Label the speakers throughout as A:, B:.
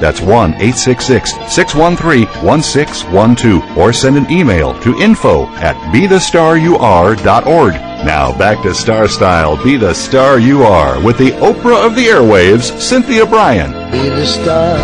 A: That's 1 866 613 1612 or send an email to info at bethestaryouare.org. Now back to Star Style Be the Star You Are with the Oprah of the Airwaves, Cynthia Brian.
B: Be the star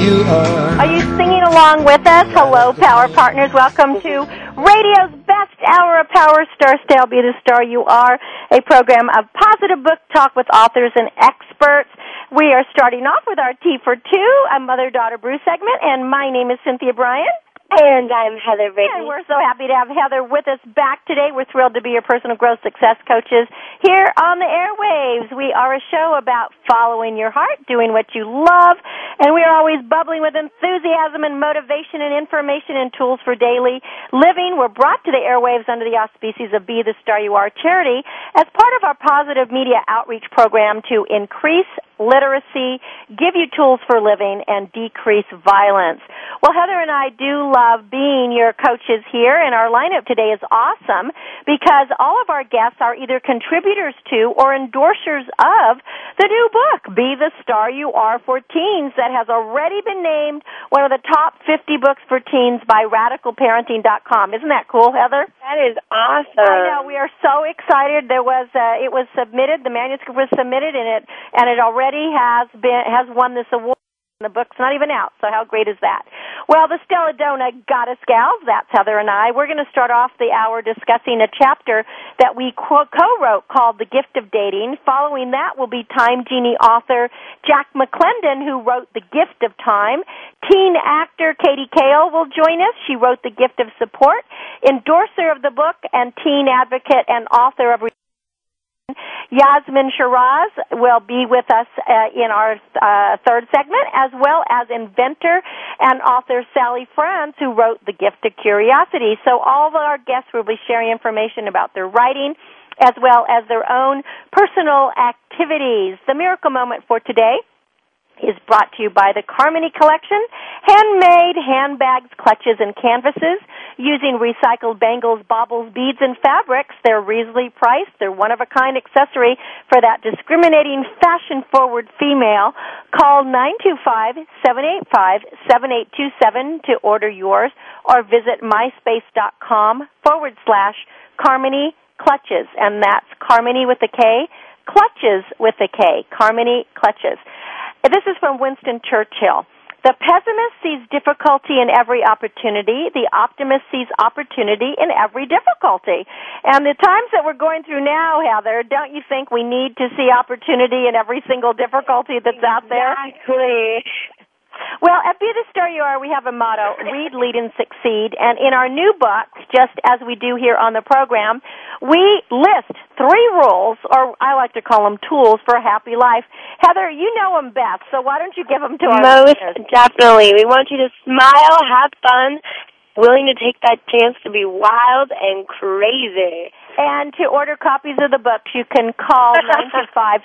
B: you are.
C: Are you singing along with us? Hello, Power Partners. Welcome to radio's best hour of Power Star Style Be the Star You Are, a program of positive book talk with authors and experts. We are starting off with our Tea for Two, a mother daughter brew segment, and my name is Cynthia Brian.
D: And I'm Heather Brittany.
C: And we're so happy to have Heather with us back today. We're thrilled to be your personal growth success coaches here on the airwaves. We are a show about following your heart, doing what you love, and we are always bubbling with enthusiasm and motivation and information and tools for daily living. We're brought to the airwaves under the auspices of Be the Star You Are charity as part of our positive media outreach program to increase literacy, give you tools for living, and decrease violence. Well, Heather and I do love being your coaches here, and our lineup today is awesome because all of our guests are either contributors to or endorsers of the new book, Be the Star You Are for Teens, that has already been named one of the top 50 books for teens by radicalparenting.com. Isn't that cool, Heather?
D: That is awesome.
C: I know. We are so excited. There was uh, it was submitted. The manuscript was submitted, and it and it already has been has won this award. The book's not even out, so how great is that? Well, the Stella Dona Goddess Gals, that's Heather and I. We're going to start off the hour discussing a chapter that we co-wrote called The Gift of Dating. Following that will be Time Genie author Jack McClendon, who wrote The Gift of Time. Teen actor Katie Kale will join us. She wrote The Gift of Support, endorser of the book, and teen advocate and author of Yasmin Shiraz will be with us uh, in our uh, third segment, as well as inventor and author Sally Franz, who wrote The Gift of Curiosity. So all of our guests will be sharing information about their writing, as well as their own personal activities. The miracle moment for today is brought to you by the Karmony Collection, handmade handbags, clutches, and canvases using recycled bangles, baubles, beads, and fabrics. They're reasonably priced. They're one of a kind accessory for that discriminating, fashion forward female. Call 925-785-7827 to order yours or visit myspace.com forward slash Karmony Klutches. And that's Karmony with a K, Klutches with a K, Karmony Klutches. This is from Winston Churchill. The pessimist sees difficulty in every opportunity. The optimist sees opportunity in every difficulty. And the times that we're going through now, Heather, don't you think we need to see opportunity in every single difficulty that's out there?
D: Exactly.
C: Well, at Be the Star You Are, we have a motto, read, lead, and succeed. And in our new book, just as we do here on the program, we list three rules, or I like to call them tools for a happy life. Heather, you know them best, so why don't you give them to our
D: Most
C: listeners?
D: definitely. We want you to smile, have fun, willing to take that chance to be wild and crazy.
C: And to order copies of the books, you can call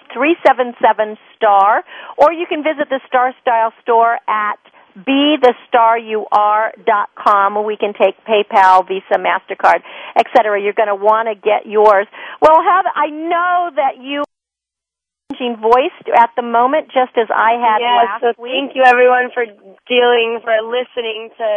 C: 925-377-STAR, or you can visit the Star Style store at BeTheStarYouAre.com. We can take PayPal, Visa, MasterCard, etc. You're going to want to get yours. Well, Heather, I know that you changing voice at the moment, just as I had
D: yes,
C: last
D: so
C: week.
D: thank you everyone for dealing, for listening to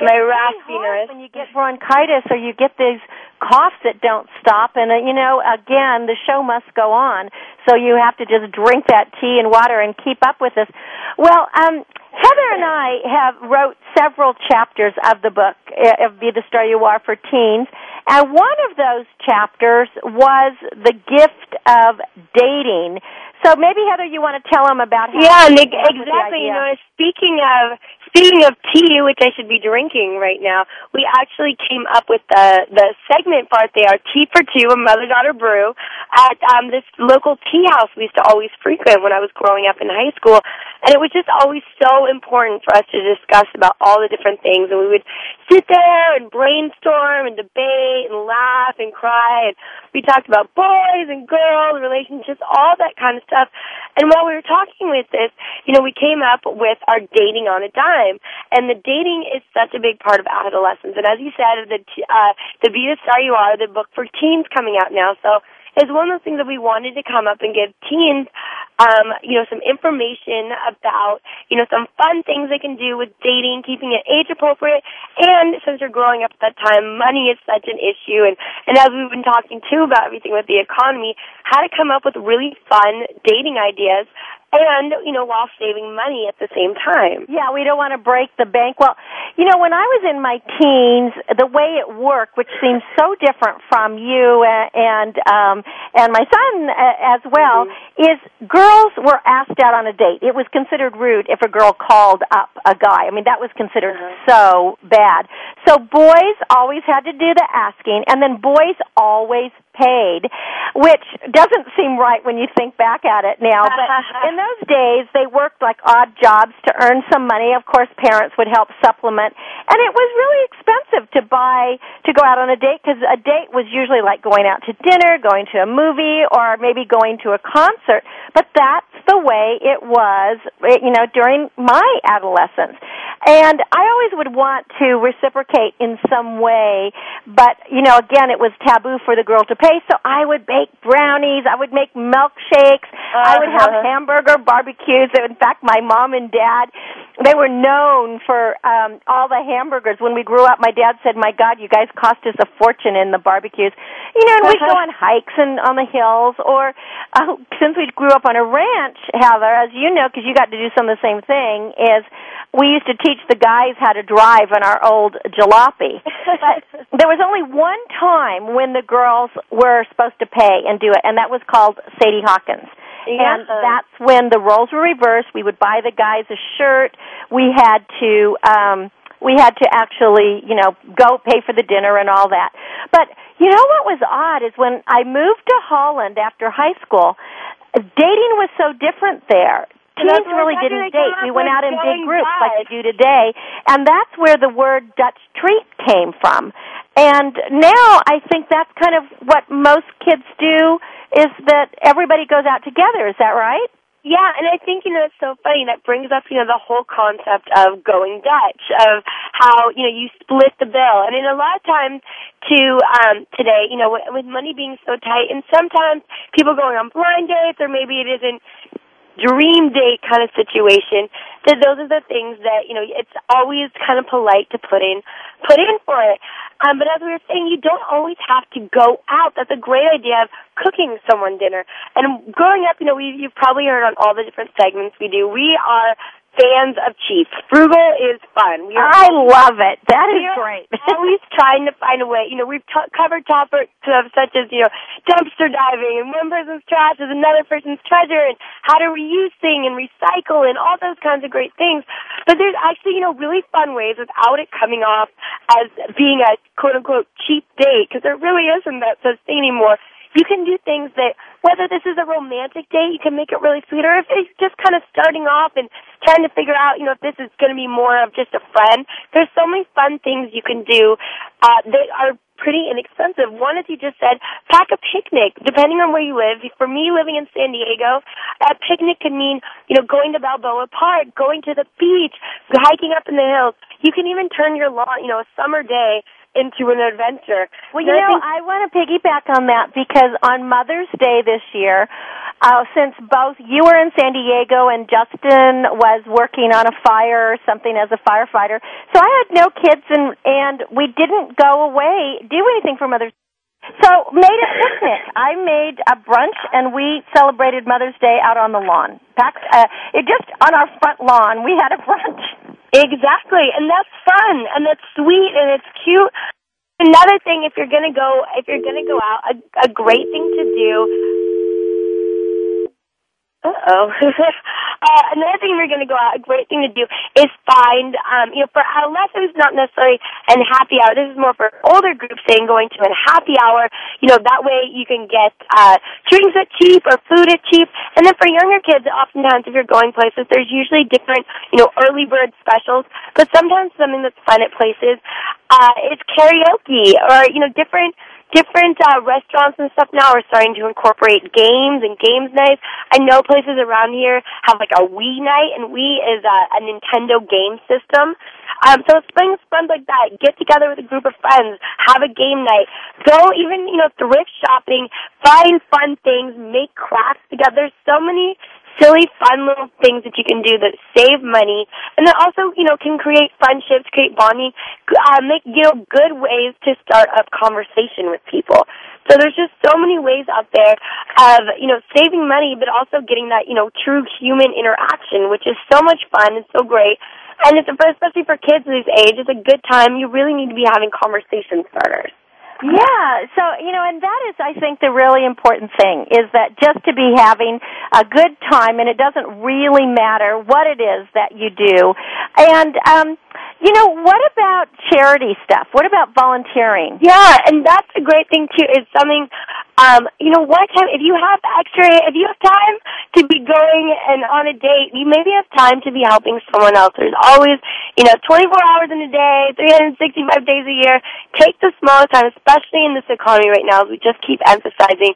D: my raspiness.
C: when you get bronchitis or you get these coughs that don't stop and uh, you know again the show must go on so you have to just drink that tea and water and keep up with this well um heather and i have wrote several chapters of the book uh, of be the star you are for teens and one of those chapters was the gift of dating so maybe heather you want to tell them about how
D: Yeah,
C: you
D: ex-
C: came up with the
D: exactly. You know, speaking of speaking of tea, which I should be drinking right now, we actually came up with the the segment part there, tea for two, a mother daughter brew, at um this local tea house we used to always frequent when I was growing up in high school, and it was just always so important for us to discuss about all the different things, and we would sit there and brainstorm and debate and laugh and cry, and we talked about boys and girls, relationships, all that kind of stuff. And while we were talking with this, you know, we came up with our dating on a dime, and the dating is such a big part of adolescence. And as you said, the uh, the Be the Star You Are, the book for teens coming out now, so it's one of those things that we wanted to come up and give teens, um, you know, some information about, you know, some fun things they can do with dating, keeping it age appropriate, and since you're growing up at that time, money is such an issue, and and as we've been talking too about everything with the economy, how to come up with really fun dating ideas, and you know, while saving money at the same time.
C: Yeah, we don't want to break the bank. Well, you know, when I was in my teens, the way it worked, which seems so different from you and um and my son uh, as well, is girls were asked out on a date. It was considered rude if a girl called up a guy. I mean, that was considered so bad. So boys always had to do the asking, and then boys always paid, which doesn't seem right when you think back at it now. But in those days, they worked like odd jobs to earn some money. Of course, parents would help supplement, and it was really expensive to buy to go out on a date because a date was usually like going out to dinner, going to a movie, or maybe going to a concert. But that's the way it was, eh, you know, during my adolescence. And I always would want to reciprocate in some way, but you know, again, it was taboo for the girl to pay. So I would bake brownies, I would make milkshakes, I would have
D: Uh-huh.
C: hamburger barbecues. In fact, my mom and dad, they were known for um all the hamburgers. When we grew up, my dad said, "My God, you guys cost us a fortune in the barbecues." You know, and we'd go on hikes and on the hills, or uh, since we grew up on a ranch, Heather, as you know, because you got to do some of the same thing, is we used to teach the guys how to drive in our old jalopy. but there was only one time when the girls were supposed to pay and do it, and that was called Sadie Hawkins.
D: Yeah.
C: And that's when the roles were reversed. We would buy the guys a shirt. We had to um we had to actually, you know, go pay for the dinner and all that. But you know what was odd is when I moved to Holland after high school, dating was so different there. Teens really didn't date. We went out in big groups like we do today, and that's where the word Dutch treat came from. And now I think that's kind of what most kids do is that everybody goes out together. Is that right?
D: Yeah, and I think you know it's so funny that brings up you know the whole concept of going Dutch of how you know you split the bill, I mean, a lot of times to um today you know with, with money being so tight, and sometimes people going on blind dates or maybe it isn't dream date kind of situation that those are the things that you know it's always kind of polite to put in put in for it. Um but as we were saying you don't always have to go out. That's a great idea of cooking someone dinner. And growing up you know we you've probably heard on all the different segments we do we are fans of cheap frugal is fun we are
C: I love it. That is great.
D: always trying to find a way. You know, we've t- covered topics of such as you know dumpster diving and one person's trash is another person's treasure, and how to reuse things and recycle and all those kinds of great things. But there's actually you know really fun ways without it coming off as being a quote unquote cheap date because there really isn't that such thing anymore. You can do things that whether this is a romantic date, you can make it really sweet, or if it's just kind of starting off and trying to figure out, you know, if this is going to be more of just a friend. There's so many fun things you can do uh, that are pretty inexpensive. One, as you just said, pack a picnic. Depending on where you live, for me living in San Diego, a picnic could mean, you know, going to Balboa Park, going to the beach, hiking up in the hills. You can even turn your lawn, you know, a summer day into an adventure.
C: Well, you know, I want to piggyback on that because on Mother's Day this year, uh, since both you were in San Diego and Justin was working on a fire or something as a firefighter, so I had no kids and and we didn't go away do anything for Mother's. Day. So made a picnic. I made a brunch and we celebrated Mother's Day out on the lawn. Packed, uh, it just on our front lawn. We had a brunch.
D: Exactly, and that's fun, and that's sweet, and it's cute. Another thing, if you're gonna go, if you're gonna go out, a, a great thing to do uh-oh. uh, another thing we're going to go out, a great thing to do is find, um, you know, for adolescents, not necessarily and happy hour. This is more for older groups saying going to a happy hour. You know, that way you can get, uh, drinks at cheap or food at cheap. And then for younger kids, oftentimes if you're going places, there's usually different, you know, early bird specials. But sometimes something that's fun at places, uh, is karaoke or, you know, different, different uh, restaurants and stuff now are starting to incorporate games and games nights. I know places around here have like a Wii night, and Wii is a, a Nintendo game system. Um, so spring fun like that. Get together with a group of friends, have a game night, go even you know thrift shopping, find fun things, make crafts together. There's so many silly, fun little things that you can do that save money, and that also, you know, can create friendships, create bonding, uh, make, you know, good ways to start up conversation with people. So there's just so many ways out there of, you know, saving money, but also getting that, you know, true human interaction, which is so much fun and so great. And it's, especially for kids this age, it's a good time. You really need to be having conversation starters.
C: Yeah, so you know, and that is, I think, the really important thing is that just to be having a good time, and it doesn't really matter what it is that you do. And um, you know, what about charity stuff? What about volunteering?
D: Yeah, and that's a great thing too. Is something, um, you know, what time if you have extra, if you have time to be going and on a date, you maybe have time to be helping someone else. There's always, you know, 24 hours in a day, 365 days a year. Take the smallest time, especially in this economy right now. We just keep emphasizing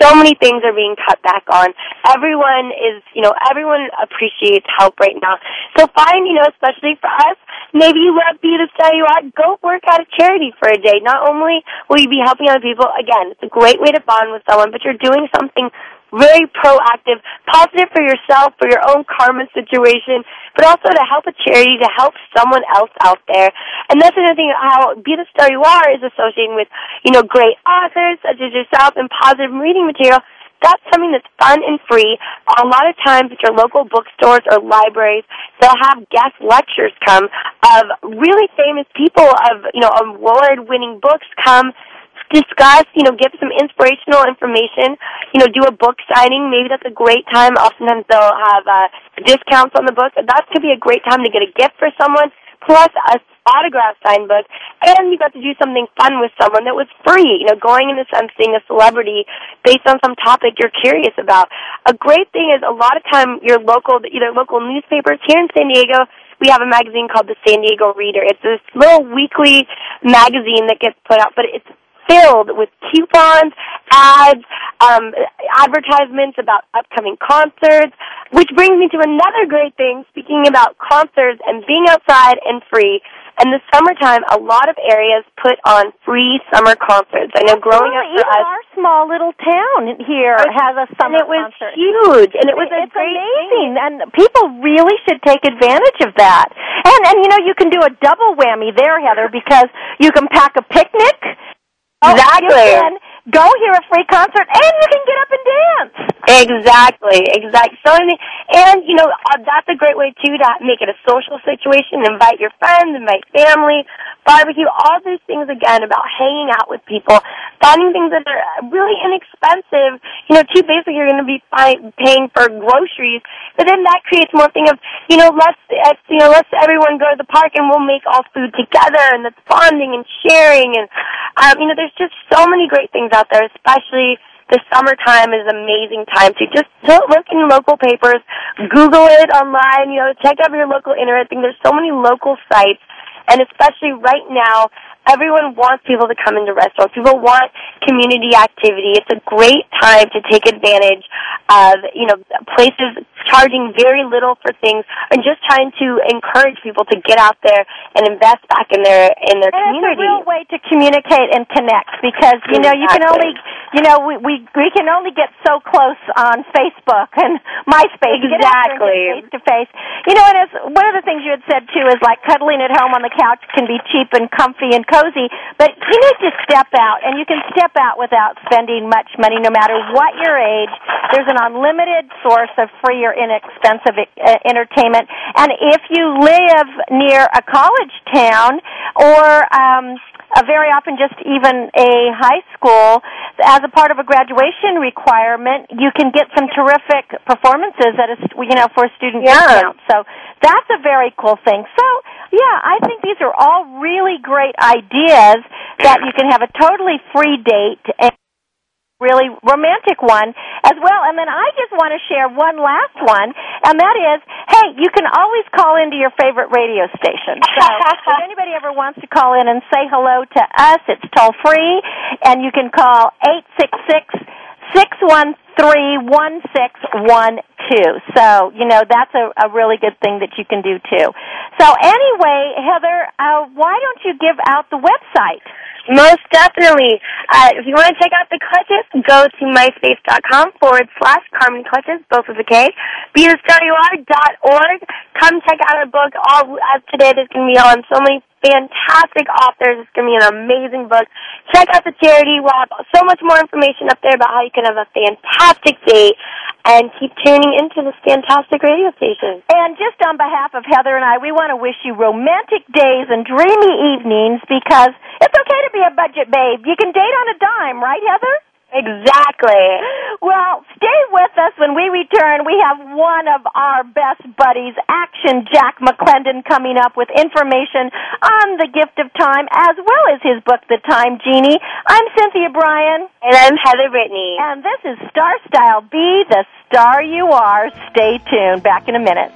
D: so many things are being cut back on. Everyone is, you know, everyone appreciates help right now. So find, you know, especially for us, you love Be the Star You Are, go work at a charity for a day. Not only will you be helping other people, again, it's a great way to bond with someone, but you're doing something very proactive, positive for yourself, for your own karma situation, but also to help a charity, to help someone else out there. And that's another thing how Be the Star You Are is associating with, you know, great authors such as yourself and positive reading material. That's something that's fun and free. A lot of times at your local bookstores or libraries, they'll have guest lectures come of really famous people of, you know, award winning books come discuss, you know, give some inspirational information, you know, do a book signing. Maybe that's a great time. Oftentimes they'll have uh, discounts on the book. That could be a great time to get a gift for someone, plus a autograph signed book, and you got to do something fun with someone that was free, you know, going in a sense seeing a celebrity based on some topic you're curious about. A great thing is a lot of time your local, either local newspapers here in San Diego, we have a magazine called the San Diego Reader. It's this little weekly magazine that gets put out, but it's filled with coupons, ads, um, advertisements about upcoming concerts, which brings me to another great thing, speaking about concerts and being outside and free. In the summertime, a lot of areas put on free summer concerts. I know growing up for
C: Even
D: us,
C: our small little town here has a summer
D: and it was
C: concert.
D: huge, and it was
C: it's amazing, and people really should take advantage of that. And and you know you can do a double whammy there, Heather, because you can pack a picnic. Oh,
D: Exactly.
C: Go hear a free concert, and you can get up and dance.
D: Exactly, exactly. So, I mean, and you know, uh, that's a great way too to make it a social situation. Invite your friends, invite family, barbecue, all these things again about hanging out with people, finding things that are really inexpensive. You know, too basically you're going to be paying for groceries, but then that creates more thing of, you know, let's, let's you know, let's everyone go to the park and we'll make all food together, and that's bonding and sharing, and um, you know, there's just so many great things out there, especially the summertime is an amazing time to just look in local papers, Google it online, you know, check out your local internet thing. There's so many local sites, and especially right now, everyone wants people to come into restaurants. People want community activity. It's a great time to take advantage of, you know, places charging very little for things and just trying to encourage people to get out there and invest back in their in their
C: and
D: community.
C: it's a real way to communicate and connect because you know you can only you know we we we can only get so close on Facebook and MySpace
D: Exactly.
C: face to face. You know, and as one of the things you had said too is like cuddling at home on the couch can be cheap and comfy and cozy, but you need to step out and you can step out without spending much money no matter what your age. There's an unlimited source of free or inexpensive uh, entertainment and if you live near a college town or um uh, very often just even a high school as a part of a graduation requirement you can get some terrific performances at a you know for a student
D: Yeah.
C: discount so that's a very cool thing so yeah i think these are all really great ideas that you can have a totally free date and really romantic one as well. And then I just want to share one last one, and that is, hey, you can always call into your favorite radio station. So if anybody ever wants to call in and say hello to us, it's toll free, and you can call eight six six six one three one six one two. So you know that's a, a really good thing that you can do too. So anyway, Heather, uh, why don't you give out the website?
D: Most definitely. Uh, if you want to check out the clutches, go to myspace.com forward slash Karmony Klutches, both with a K. Org. Come check out our book. All as today is going to be on so many fantastic authors. It's going to be an amazing book. Check out the charity. We'll have so much more information up there about how you can have a fantastic day and keep tuning into this fantastic radio station.
C: And just on behalf of Heather and I, we want to wish you romantic days and dreamy evenings because it's okay to be a budget babe. You can date on a dime, right, Heather?
D: Exactly.
C: Well, stay with us when we return. We have one of our best buddies, Action Jack McClendon, coming up with information on the gift of time as well as his book, The Time Genie. I'm Cynthia Brian.
D: And I'm Heather Brittany.
C: And this is Star Style. Be the star you are. Stay tuned. Back in a minute.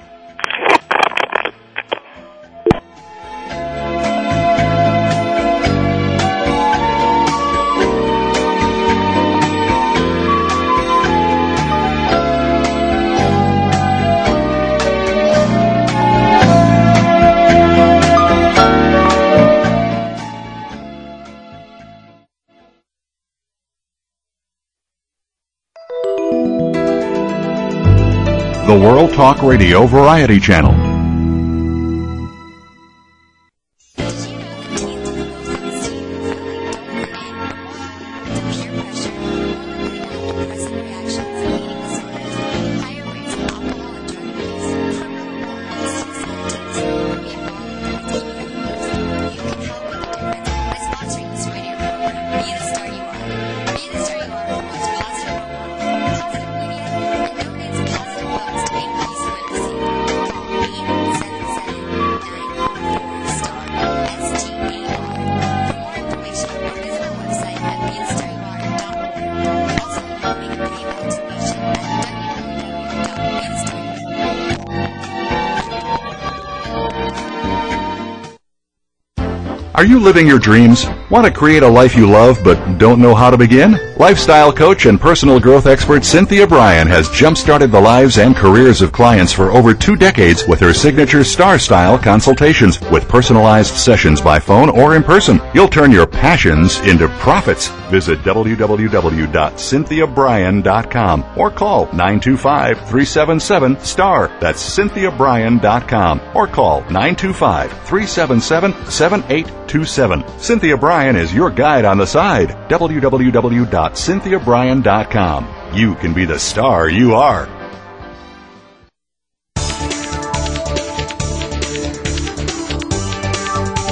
A: The World Talk Radio Variety Channel. Living your dreams? Want to create a life you love but don't know how to begin? Lifestyle coach and personal growth expert Cynthia Brian has jump-started the lives and careers of clients for over two decades with her signature Star Style consultations with personalized sessions by phone or in person. You'll turn your passions into profits. Visit www.cynthiabrian.com or call 925-377-STAR. That's cynthiabrian.com or call 925-377-7827. Cynthia Brian is your guide on the side. www.cynthiabrian.com. You can be the star you are.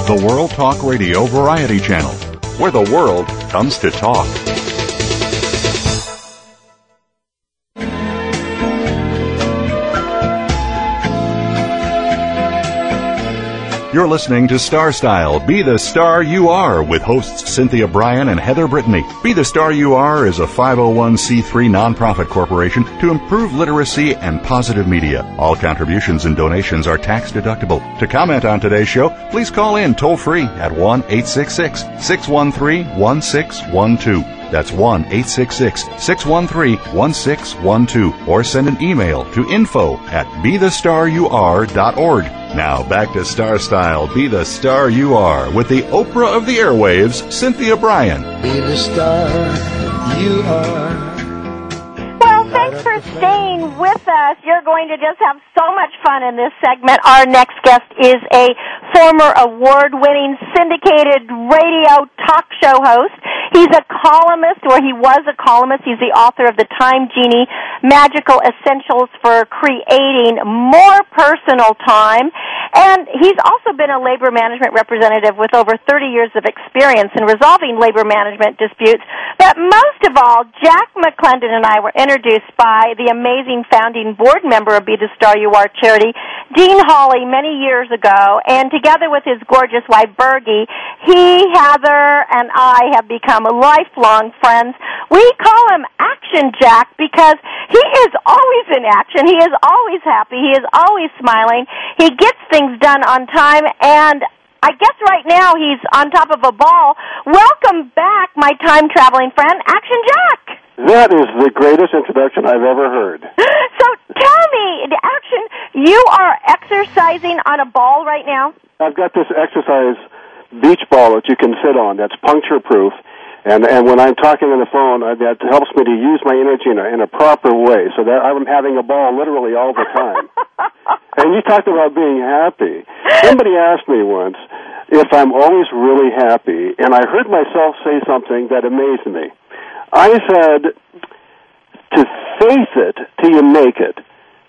A: The World Talk Radio Variety Channel, where the world comes to talk. You're listening to Star Style Be the Star You Are with hosts Cynthia Brian and Heather Brittany. Be the Star You Are is a 501c3 nonprofit corporation to improve literacy and positive media. All contributions and donations are tax deductible. To comment on today's show, please call in toll free at 1 866 613 1612. That's 1 866 613 1612. Or send an email to info at bethestaryouare.org. Now back to Star Style Be the Star You Are with the Oprah of the Airwaves, Cynthia Brian.
B: Be the star you are.
C: Well, thanks for staying with us. You're going to just have so much fun in this segment. Our next guest is a former award winning syndicated radio talk show host. He's a columnist, or he was a columnist. He's the author of the Time Genie Magical Essentials for Creating More Personal Time. And he's also been a labor management representative with over 30 years of experience in resolving labor management disputes. But most of all, Jack McClendon and I were introduced by the amazing founding board member of Be the Star You Are charity, Dean Hawley, many years ago. And together with his gorgeous wife, Bergie, he, Heather, and I have become lifelong friends. We call him Action Jack because he is always in action. He is always happy. He is always smiling. He gets things done on time and I guess right now he's on top of a ball. Welcome back, my time traveling friend, Action Jack.
E: That is the greatest introduction I've ever heard.
C: So tell me, the Action, you are exercising on a ball right now?
E: I've got this exercise beach ball that you can sit on that's puncture proof. And and when I'm talking on the phone, uh, that helps me to use my energy in a, in a proper way, so that I'm having a ball literally all the time. and you talked about being happy. Somebody asked me once if I'm always really happy, and I heard myself say something that amazed me. I said, "To faith it till you make it,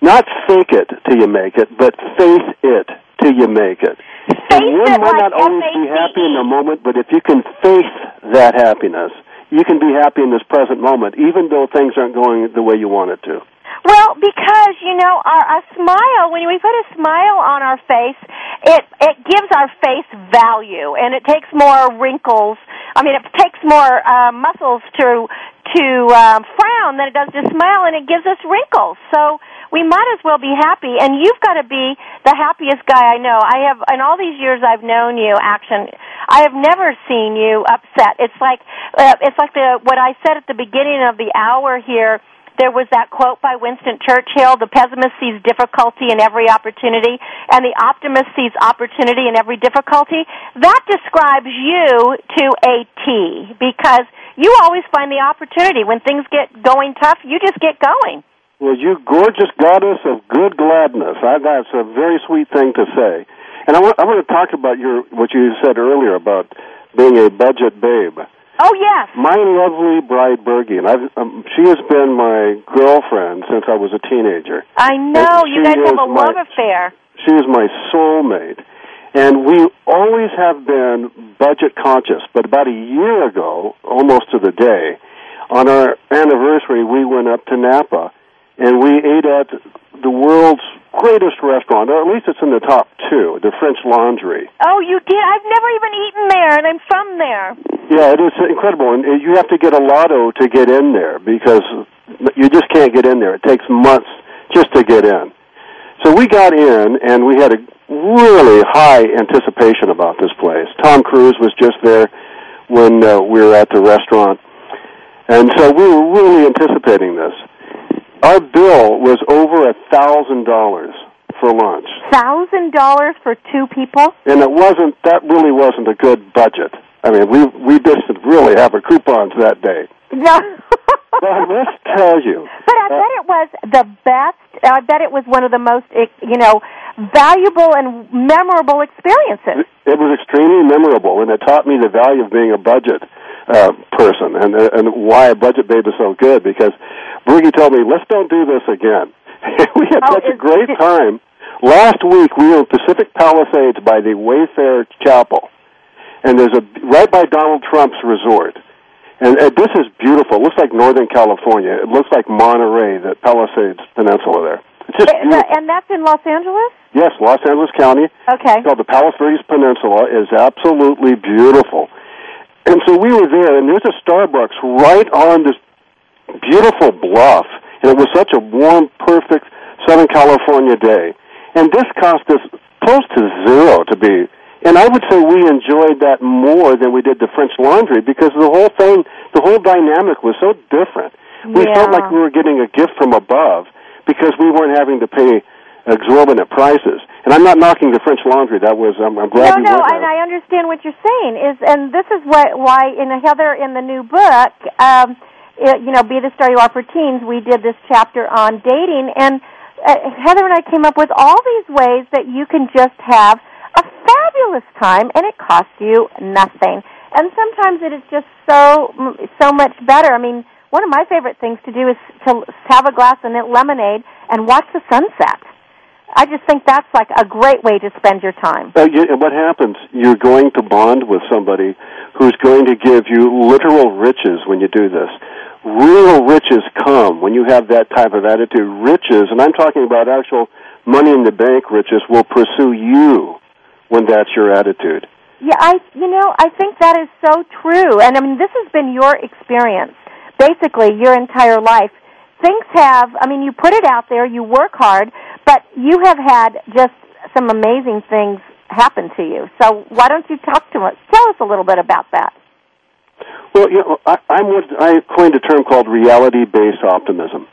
E: not fake it till you make it, but faith it till you make it."
C: Face
E: and
C: it
E: might
C: like
E: not always be happy in the moment, but if you can face that happiness, you can be happy in this present moment, even though things aren't going the way you want it to.
C: Well, because you know, our, a smile when we put a smile on our face, it it gives our face value, and it takes more wrinkles. I mean, it takes more uh, muscles to to um, frown than it does to smile, and it gives us wrinkles. So we might as well be happy. And you've got to be the happiest guy I know. I have, in all these years I've known you, Action. I have never seen you upset. It's like uh, it's like the what I said at the beginning of the hour here there was that quote by Winston Churchill, the pessimist sees difficulty in every opportunity and the optimist sees opportunity in every difficulty. That describes you to a T because you always find the opportunity. When things get going tough, you just get going.
E: Well, you gorgeous goddess of good gladness. I, that's a very sweet thing to say. And I want, I want to talk about your what you said earlier about being a budget babe.
C: Oh yes.
E: My lovely bride Bergie, and I've, um, she has been my girlfriend since I was a teenager.
C: I know. You guys have a
E: my-
C: love affair.
E: She is my soulmate. And we always have been budget conscious, but about a year ago, almost to the day, on our anniversary, we went up to Napa and we ate at the world's greatest restaurant, or at least it's in the top two, the French Laundry.
C: Oh, you did. I've never even eaten there, and I'm from there.
E: Yeah, it is incredible, and you have to get a lotto to get in there because you just can't get in there. It takes months just to get in. So we got in, and we had a really high anticipation about this place. Tom Cruise was just there when uh, we were at the restaurant, and so we were really anticipating this. Our bill was over a thousand dollars for lunch,
C: Thousand dollars for two people.
E: and it wasn't. That really wasn't a good budget. I mean, we we didn't really have a coupons that day.
C: No.
E: But I must tell you,
C: But I bet it was the best. I bet it was one of the most, eh, you know, valuable and memorable experiences.
E: it was extremely memorable, and it taught me the value of being a budget uh, person and and why a budget babe is so good. Because Bergie told me, "Let's don't do this again." we had
C: Oh,
E: such a great time. Last week we were in Pacific Palisades by the Wayfarers Chapel, and there's a right by Donald Trump's resort. And uh, this is beautiful. It looks like Northern California. It looks like Monterey, the Palisades Peninsula there. It's just
C: Uh,
E: beautiful.
C: and that's in Los Angeles.
E: Yes, Los Angeles County.
C: Okay.
E: It's called the Palisades Peninsula. is absolutely beautiful. And so we were there, and there's a Starbucks right on this beautiful bluff, and it was such a warm, perfect Southern California day. And this cost us close to zero to be. And I would say we enjoyed that more than we did the French Laundry because the whole thing, the whole dynamic was so different. We
C: Yeah.
E: felt like we were getting a gift from above because we weren't having to pay exorbitant prices. And I'm not knocking the French Laundry. That was I'm, I'm glad
C: no,
E: we
C: no, and. I understand what you're saying. Is and this is what why in Heather in the new book, um, it, you know, be the star you are for teens. We did this chapter on dating, and uh, Heather and I came up with all these ways that you can just have a fabulous time, and it costs you nothing. And sometimes it is just so so much better. I mean, one of my favorite things to do is to have a glass of lemonade and watch the sunset. I just think that's like a great way to spend your time.
E: Uh, you, and what happens? You're going to bond with somebody who's going to give you literal riches when you do this. Real riches come when you have that type of attitude. Riches, and I'm talking about actual money in the bank riches, will pursue you when that's your attitude.
C: Yeah, I you know, I think that is so true. And I mean, this has been your experience basically your entire life. Things have, I mean, you put it out there, you work hard, you have had just some amazing things happen to you. So why don't you talk to us? Tell us a little bit about that.
E: Well, you know, I, I'm what I coined a term called reality-based optimism,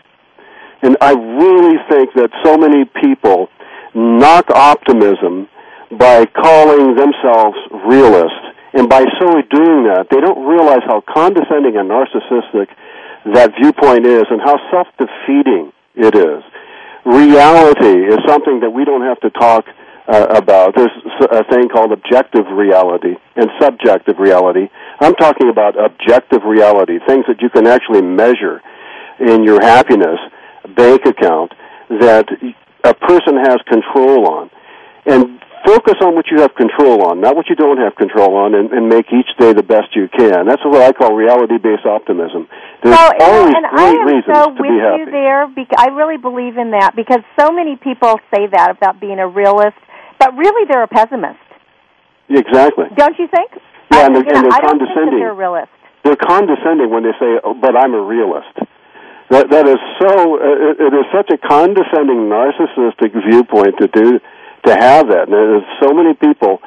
E: and I really think that so many people knock optimism by calling themselves realists, and by so doing that, they don't realize how condescending and narcissistic that viewpoint is, and how self-defeating it is. Reality is something that we don't have to talk uh, about. There's a thing called objective reality and subjective reality. I'm talking about objective reality, things that you can actually measure in your happiness bank account that a person has control on. And focus on what you have control on, not what you don't have control on, and, and make each day the best you can. That's what I call reality-based optimism. There's
C: so,
E: always
C: and I
E: great
C: am
E: reasons
C: so
E: to
C: with
E: be happy.
C: you there. Because I really believe in that because so many people say that about being a realist, but really they're a pessimist.
E: Exactly.
C: Don't you think?
E: Yeah,
C: I,
E: and they're- and they're
C: I don't think that
E: condescending.
C: they're a realist.
E: They're condescending when they say, oh, "But I'm a realist." That that is so. Uh, it, it is such a condescending, narcissistic viewpoint to do to have that. And there's so many people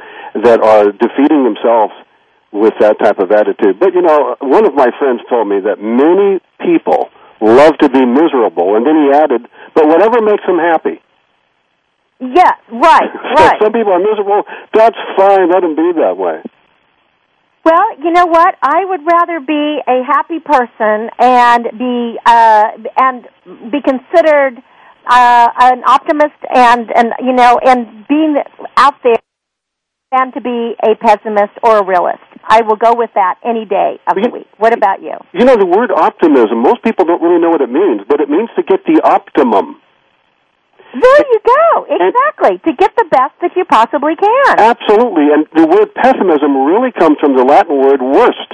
E: that are defeating themselves with that type of attitude. But you know, one of my friends told me that many people love to be miserable, and then he added, "But whatever makes them happy."
C: Yes, right,
E: So
C: right.
E: some people are miserable. That's fine. Let them be that way.
C: Well, you know what? I would rather be a happy person and be uh, and be considered uh, an optimist and and you know and being out there than to be a pessimist or a realist. I will go with that any day of the week. What about you?
E: You know, the word optimism, most people don't really know what it means, but it means to get the optimum.
C: There you go. Exactly. To get the best that you possibly can.
E: Absolutely. And the word pessimism really comes from the Latin word worst.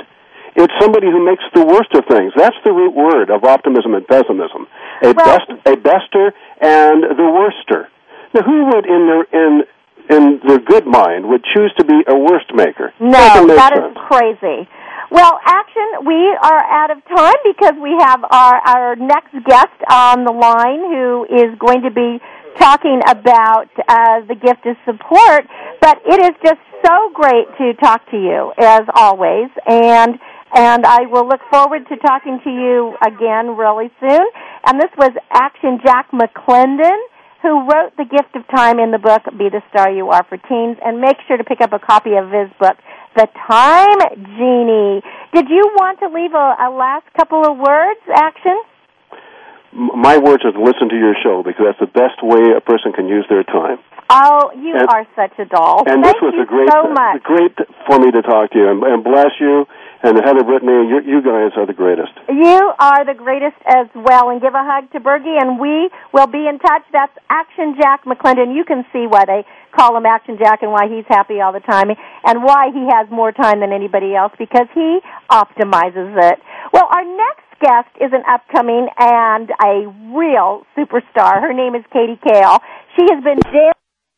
E: It's somebody who makes the worst of things. That's the root word of optimism and pessimism. A
C: Well-
E: best, a bester, and the worster. Now, who would, in their in in their good mind, would choose to be a worst maker?
C: No, that is crazy. Well, action, we are out of time because we have our, our next guest on the line who is going to be talking about uh, the gift of support. But it is just so great to talk to you, as always. And and I will look forward to talking to you again really soon. And this was Action Jack McClendon who wrote The Gift of Time in the book Be the Star You Are for Teens. And make sure to pick up a copy of his book, The Time Genie. Did you want to leave a, a last couple of words, Action?
E: My words are to listen to your show because that's the best way a person can use their time.
C: Oh, you
E: And-
C: are such a doll.
E: And
C: Thank
E: this was
C: you
E: a great,
C: so much.
E: great for me to talk to you, and, and bless you and Heather Brittany. You, you guys are the greatest.
C: You are the greatest as well. And give a hug to Bergie, and we will be in touch. That's Action Jack McClendon. You can see why they call him Action Jack and why he's happy all the time and why he has more time than anybody else because he optimizes it. Well, our next guest is an upcoming and a real superstar. Her name is Katie Kale. She has been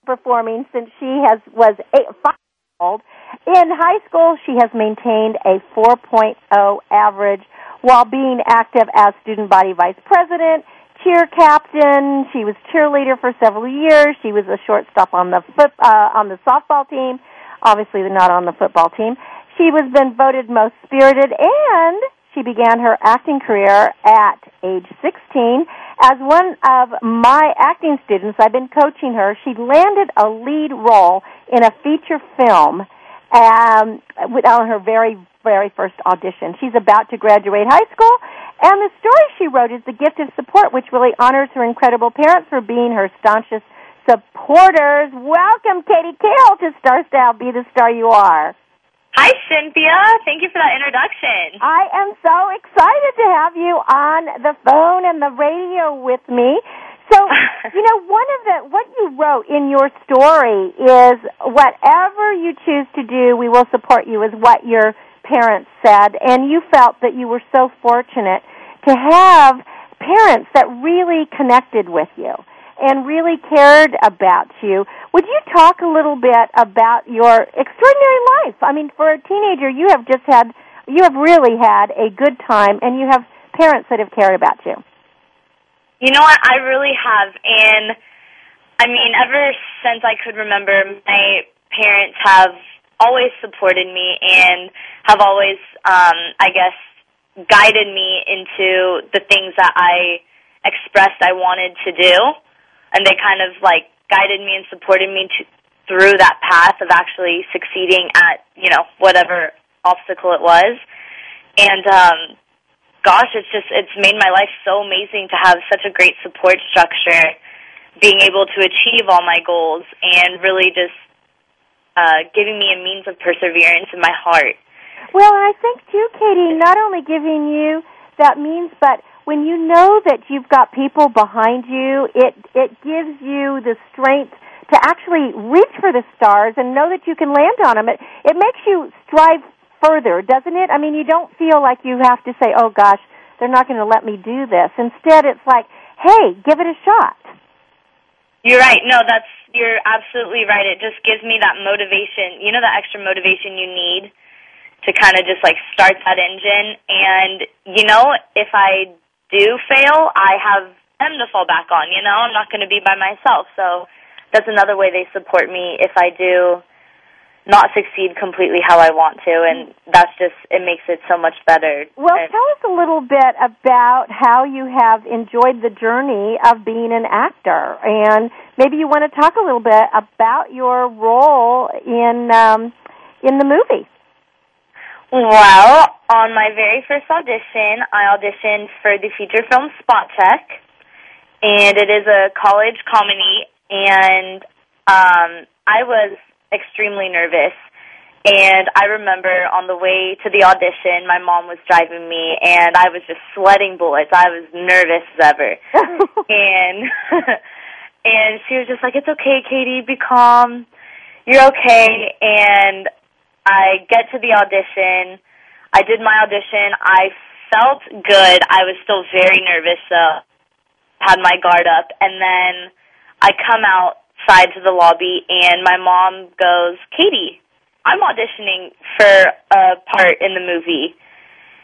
C: performing since she has was eight, five old. In high school, she has maintained a 4.0 average while being active as student body vice president, cheer captain. She was cheerleader for several years. She was a shortstop on the foot, uh, on the softball team. Obviously, not on the football team. She was been voted most spirited, and she began her acting career at age 16 as one of my acting students. I've been coaching her. She landed a lead role in a feature film um, on her very, very first audition. She's about to graduate high school, and the story she wrote is The Gift of Support, which really honors her incredible parents for being her staunchest supporters. Welcome, Katie Kale, to Star Style Be the Star You Are.
F: Hi, Cynthia. Thank you for that introduction.
C: I am so excited to have you on the phone and the radio with me. So, you know, one of the, what you wrote in your story is whatever you choose to do, we will support you, is what your parents said. And you felt that you were so fortunate to have parents that really connected with you and really cared about you. Would you talk a little bit about your extraordinary life? I mean, for a teenager, you have just had, you have really had a good time, and you have parents that have cared about you.
F: You know what? I really have, and I mean, ever since I could remember, my parents have always supported me and have always, um, I guess, guided me into the things that I expressed I wanted to do and they kind of like guided me and supported me to, through that path of actually succeeding at you know whatever obstacle it was. And um gosh it's just it's made my life so amazing to have such a great support structure being able to achieve all my goals and really just uh giving me a means of perseverance in my heart.
C: Well i think too katie not only giving you that means but when you know that you've got people behind you, it it gives you the strength to actually reach for the stars and know that you can land on them. It it makes you strive further, doesn't it? I mean, you don't feel like you have to say, "Oh gosh, they're not going to let me do this." Instead, it's like, "Hey, give it a shot."
F: You're right. No, that's you're absolutely right. It just gives me that motivation. You know, that extra motivation you need to kind of just like start that engine. And you know, if I do fail, I have them to fall back on. You know, I'm not going to be by myself. So that's another way they support me if I do not succeed completely how I want to, and that's just it makes it so much better.
C: Well, tell us a little bit about how you have enjoyed the journey of being an actor, and maybe you want to talk a little bit about your role in um, in the movie.
F: Well, on my very first audition, I auditioned for the feature film Spot Check, and it is a college comedy, and um, I was extremely nervous. And I remember on the way to the audition, my mom was driving me, and I was just sweating bullets. I was nervous as ever, and and she was just like, "It's okay, Katie. Be calm. You're okay." And I get to the audition. I did my audition. I felt good. I was still very nervous, so had my guard up. And then I come outside to the lobby, and my mom goes, Katie, I'm auditioning for a part in the movie.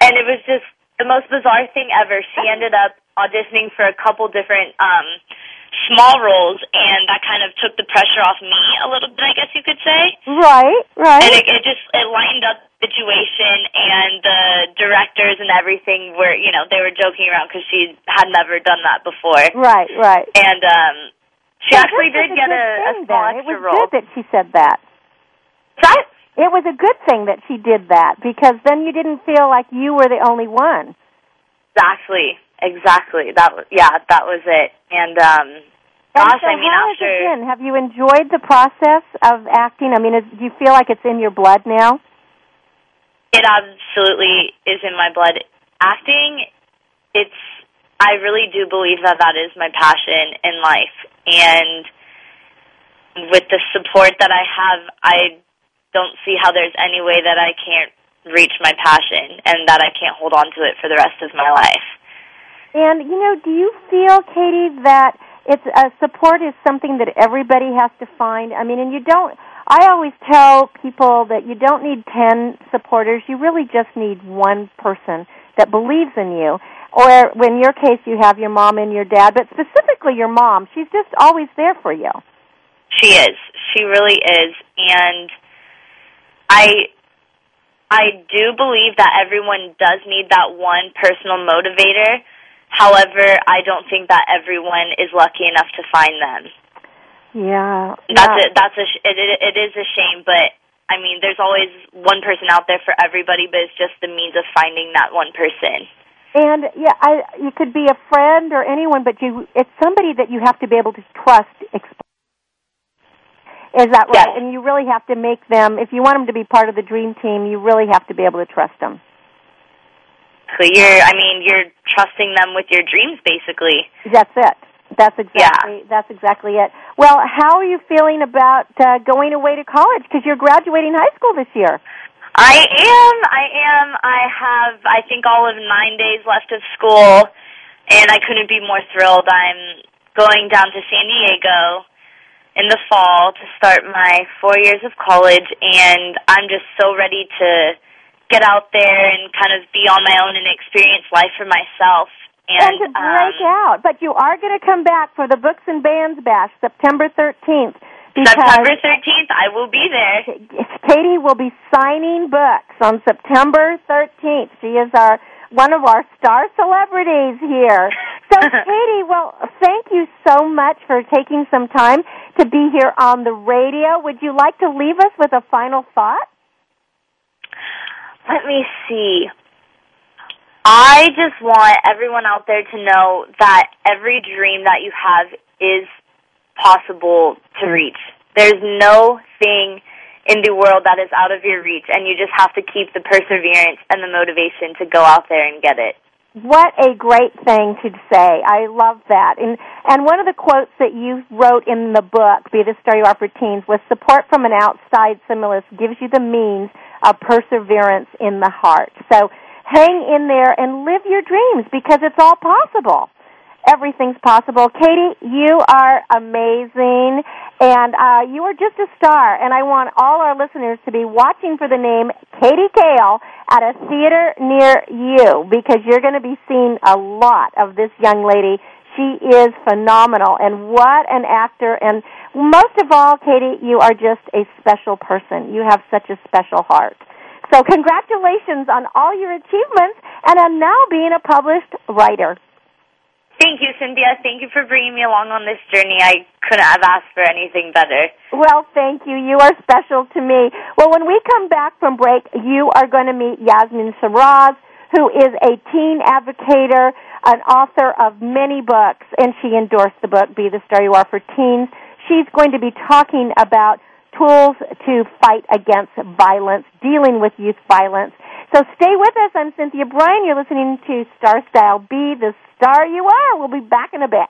F: And it was just the most bizarre thing ever. She ended up auditioning for a couple different um small roles, and that kind of took the pressure off me a little bit, I guess you could say.
C: Right, right.
F: And it, it just it lined up the situation, and the directors and everything were, you know, they were joking around because she had never done that before.
C: Right, right.
F: And um, she actually did get a, a small
C: then.
F: extra
C: it was
F: role.
C: good that she said that.
F: That
C: it was a good thing that she did that because then you didn't feel like you were the only one.
F: Exactly. Exactly. That was yeah, that was it. And um gosh,
C: so
F: I mean
C: how
F: after
C: has it been? Have you enjoyed the process of acting? I mean, is, do you feel like it's in your blood now?
F: it absolutely is in my blood. Acting, it's I really do believe that that is my passion in life and with the support that I have, I don't see how there's any way that I can't reach my passion and that I can't hold on to it for the rest of my life.
C: And you know, do you feel, Katie, that it's uh, support is something that everybody has to find? I mean, and you don't. I always tell people that you don't need ten supporters. You really just need one person that believes in you. Or in your case, you have your mom and your dad, but specifically your mom. She's just always there for you.
F: She is. She really is. And I I do believe that everyone does need that one personal motivator. However, I don't think that everyone is lucky enough to find them.
C: Yeah,
F: that's
C: yeah.
F: a, that's a it, it, it is a shame, but I mean, there's always one person out there for everybody, but it's just the means of finding that one person.
C: And yeah, I you could be a friend or anyone, but you it's somebody that you have to be able to trust. Is that right?
F: Yes.
C: And you really have to make them. If you want them to be part of the dream team, you really have to be able to trust them.
F: So you're, I mean, you're trusting them with your dreams, basically.
C: That's it. That's exactly
F: Yeah.
C: that's exactly it. Well, how are you feeling about uh, going away to college? Because you're graduating high school this year.
F: I am. I am. I have, I think, all of nine days left of school, and I couldn't be more thrilled. I'm going down to San Diego in the fall to start my four years of college, and I'm just so ready to get out there and kind of be on my own and experience life for myself.
C: And, to break
F: um,
C: out. But you are going to come back for the Books and Bands Bash September 13th.
F: September 13th, I will be there.
C: Katie will be signing books on September 13th. She is our one of our star celebrities here. So, Katie, well, thank you so much for taking some time to be here on the radio. Would you like to leave us with a final thought?
F: Let me see. I just want everyone out there to know that every dream that you have is possible to reach. There's no thing in the world that is out of your reach, and you just have to keep the perseverance and the motivation to go out there and get it.
C: What a great thing to say. I love that. And and one of the quotes that you wrote in the book, Be the Star You Are for Teens, was support from an outside stimulus gives you the means of perseverance in the heart. So hang in there and live your dreams because it's all possible. Everything's possible. Katie, you are amazing and uh, you are just a star and I want all our listeners to be watching for the name Katie Kale at a theater near you because you're going to be seeing a lot of this young lady. She is phenomenal and what an actor and most of all, Katie, you are just a special person. You have such a special heart. So congratulations on all your achievements and on now being a published writer.
F: Thank you, Cynthia. Thank you for bringing me along on this journey. I couldn't have asked for anything better.
C: Well, thank you. You are special to me. Well, when we come back from break, you are going to meet Yasmin Shiraz, who is a teen advocator, an author of many books, and she endorsed the book Be the Star You Are for Teens. She's going to be talking about tools to fight against violence, dealing with youth violence. So stay with us. I'm Cynthia Brian. You're listening to Star Style. Be the star you are. We'll be back in a bit.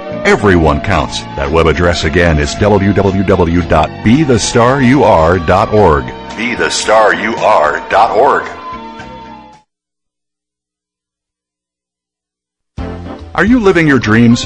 A: Everyone counts. That web address again is www.bethestarur.org. Bethestarur.org. Are you living your dreams?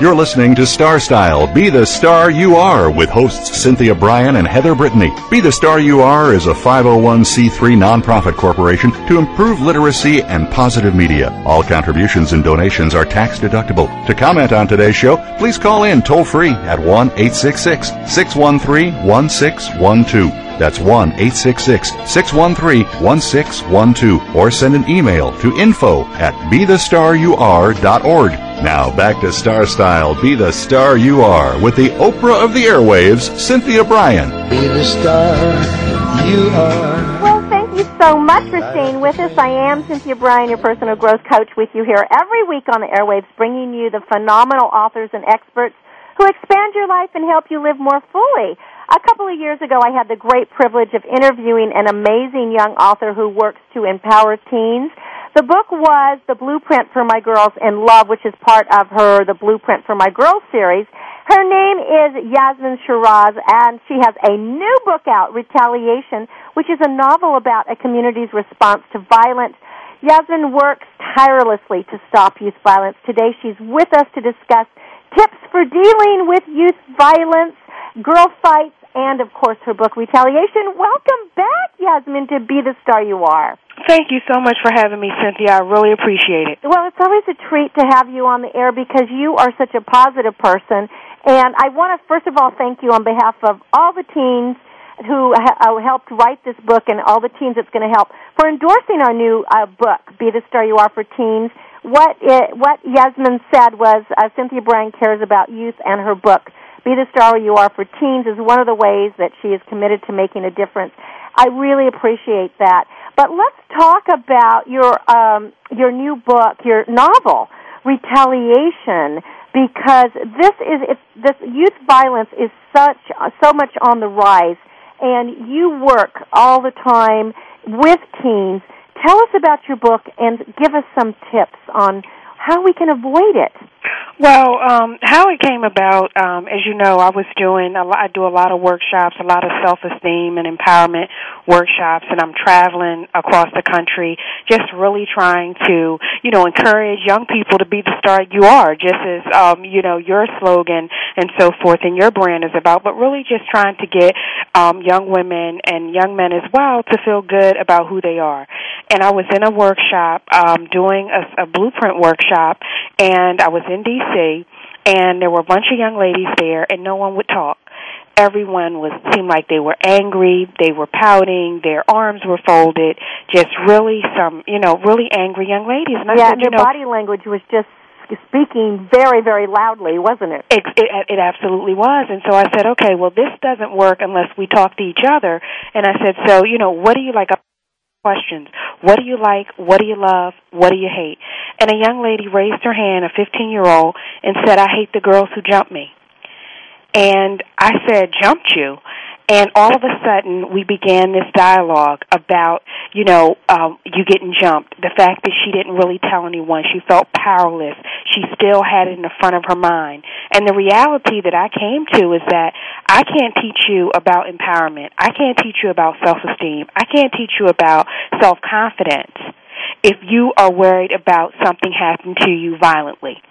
A: You're listening to Star Style Be the Star You Are with hosts Cynthia Brian and Heather Brittany. Be the Star You Are is a 501c3 nonprofit corporation to improve literacy and positive media. All contributions and donations are tax deductible. To comment on today's show, please call in toll free at 1 866 613 1612. That's 1 866 613 1612. Or send an email to info at bethestaryouare.org. Now back to Star Style, Be the Star You Are with the Oprah of the airwaves, Cynthia Brian.
B: Be the star you are.
C: Well, thank you so much for staying with us. I am Cynthia Brian, your personal growth coach, with you here every week on the airwaves, bringing you the phenomenal authors and experts who expand your life and help you live more fully. A couple of years ago, I had the great privilege of interviewing an amazing young author who works to empower teens. The book was The Blueprint for My Girls in Love, which is part of her The Blueprint for My Girls series. Her name is Yasmin Shiraz, and she has a new book out, Retaliation, which is a novel about a community's response to violence. Yasmin works tirelessly to stop youth violence. Today she's with us to discuss tips for dealing with youth violence, girl fights, and of course her book Retaliation. Welcome back, Yasmin, to Be the Star You Are.
G: Thank you so much for having me, Cynthia. I really appreciate it.
C: Well, it's always a treat to have you on the air because you are such a positive person. And I want to, first of all, thank you on behalf of all the teens who helped write this book and all the teens it's going to help for endorsing our new uh, book, Be the Star You Are for Teens. What it, what Yasmin said was uh, Cynthia Brian cares about youth and her book. Be the Star You Are for Teens is one of the ways that she is committed to making a difference. I really appreciate that. But let's talk about your um, your new book, your novel, Retaliation, because this is this youth violence is such so much on the rise, and you work all the time with teens. Tell us about your book and give us some tips on how we can avoid it.
G: Well, um, how it came about, um, as you know, I was doing a lot, I do a lot of workshops, a lot of self-esteem and empowerment workshops, and I'm traveling across the country, just really trying to, you know, encourage young people to be the star you are, just as, um, you know, your slogan and so forth and your brand is about, but really just trying to get um, young women and young men as well to feel good about who they are. And I was in a workshop um, doing a, a blueprint workshop, and I was in D.C. and there were a bunch of young ladies there, and no one would talk. Everyone was seemed like they were angry, they were pouting, their arms were folded, just really some, you know, really angry young ladies. And I
C: yeah,
G: said,
C: and
G: you know,
C: body language was just speaking very, very loudly, wasn't it?
G: It, it, it absolutely was. And so I said, okay, well, this doesn't work unless we talk to each other. And I said, so, you know, what do you like? Questions. What do you like? What do you love? What do you hate? And a young lady raised her hand, a 15 year old, and said, I hate the girls who jump me. And I said, jumped you? And all of a sudden, we began this dialogue about, you know, um, you getting jumped. The fact that she didn't really tell anyone. She felt powerless. She still had it in the front of her mind. And the reality that I came to is that I can't teach you about empowerment. I can't teach you about self-esteem. I can't teach you about self-confidence if you are worried about something happening to you violently.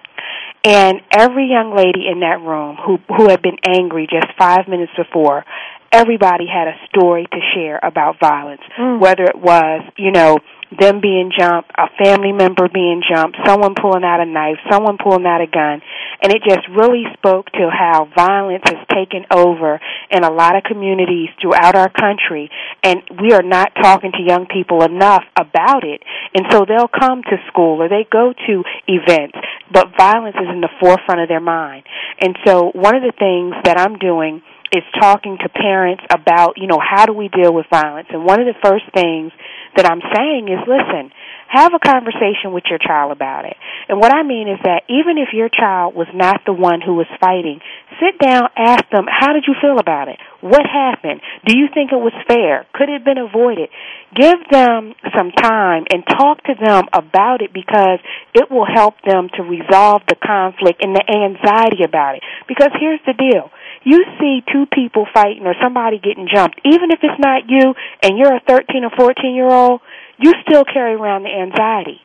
G: And every young lady in that room who who had been angry just five minutes before, everybody had a story to share about violence.
C: Mm.
G: Whether it was, you know, them being jumped, a family member being jumped, someone pulling out a knife, someone pulling out a gun, and it just really spoke to how violence has taken over in a lot of communities throughout our country, and we are not talking to young people enough about it, and so they'll come to school or they go to events, but violence is in the forefront of their mind. And so one of the things that I'm doing is talking to parents about, you know, how do we deal with violence? And one of the first things that I'm saying is, listen, have a conversation with your child about it. And what I mean is that even if your child was not the one who was fighting, sit down, ask them, how did you feel about it? What happened? Do you think it was fair? Could it have been avoided? Give them some time and talk to them about it because it will help them to resolve the conflict and the anxiety about it. Because here's the deal you see two people fighting or somebody getting jumped, even if it's not you and you're a 13 or 14 year old, you still carry around the anxiety.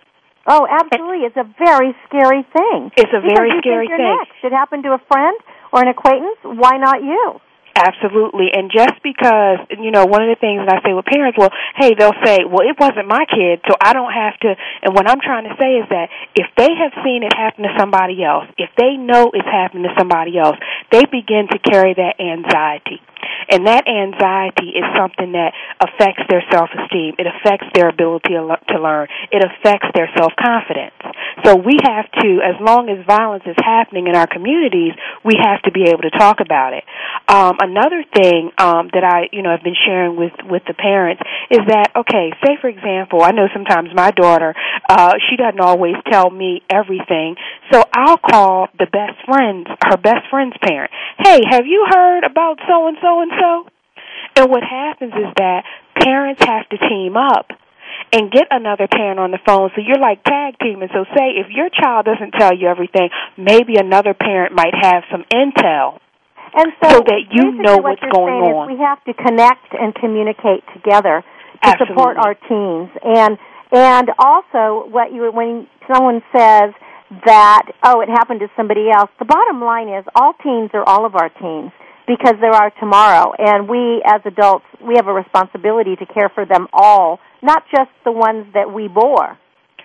C: Oh, absolutely. It's a very scary thing.
G: It's a very
C: because you
G: scary thing.
C: Next. It happened to a friend or an acquaintance. Why not you?
G: Absolutely. And just because, you know, one of the things that I say with parents, well, hey, they'll say, well, it wasn't my kid, so I don't have to. And what I'm trying to say is that if they have seen it happen to somebody else, if they know it's happened to somebody else, they begin to carry that anxiety. And that anxiety is something that affects their self-esteem. It affects their ability to learn. It affects their self-confidence. So we have to, as long as violence is happening in our communities, we have to be able to talk about it. Um, another thing um, that I, you know, have been sharing with with the parents is that okay, say for example, I know sometimes my daughter, uh, she doesn't always tell me everything, so I'll call the best friends, her best friend's parent. Hey, have you heard about so and so and so? And what happens is that parents have to team up and get another parent on the phone. So you're like tag teaming. So say if your child doesn't tell you everything, maybe another parent might have some intel.
C: And
G: so
C: so,
G: that you know
C: what
G: what's
C: you're
G: going
C: saying
G: on.
C: Is we have to connect and communicate together to
G: Absolutely.
C: support our teens. And and also what you when someone says that oh it happened to somebody else, the bottom line is all teens are all of our teens because they're our tomorrow and we as adults we have a responsibility to care for them all, not just the ones that we bore.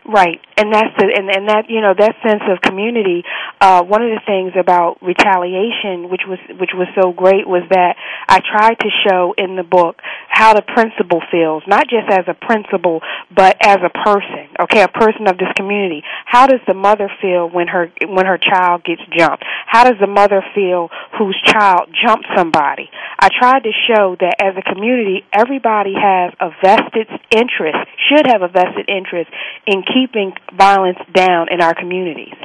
G: Right, and that's the, and and that you know that sense of community. Uh, one of the things about retaliation, which was which was so great, was that I tried to show in the book how the principal feels, not just as a principal, but as a person. Okay, a person of this community. How does the mother feel when her when her child gets jumped? How does the mother feel whose child jumped somebody? I tried to show that as a community, everybody has a vested interest, should have a vested interest in keeping violence down in our communities.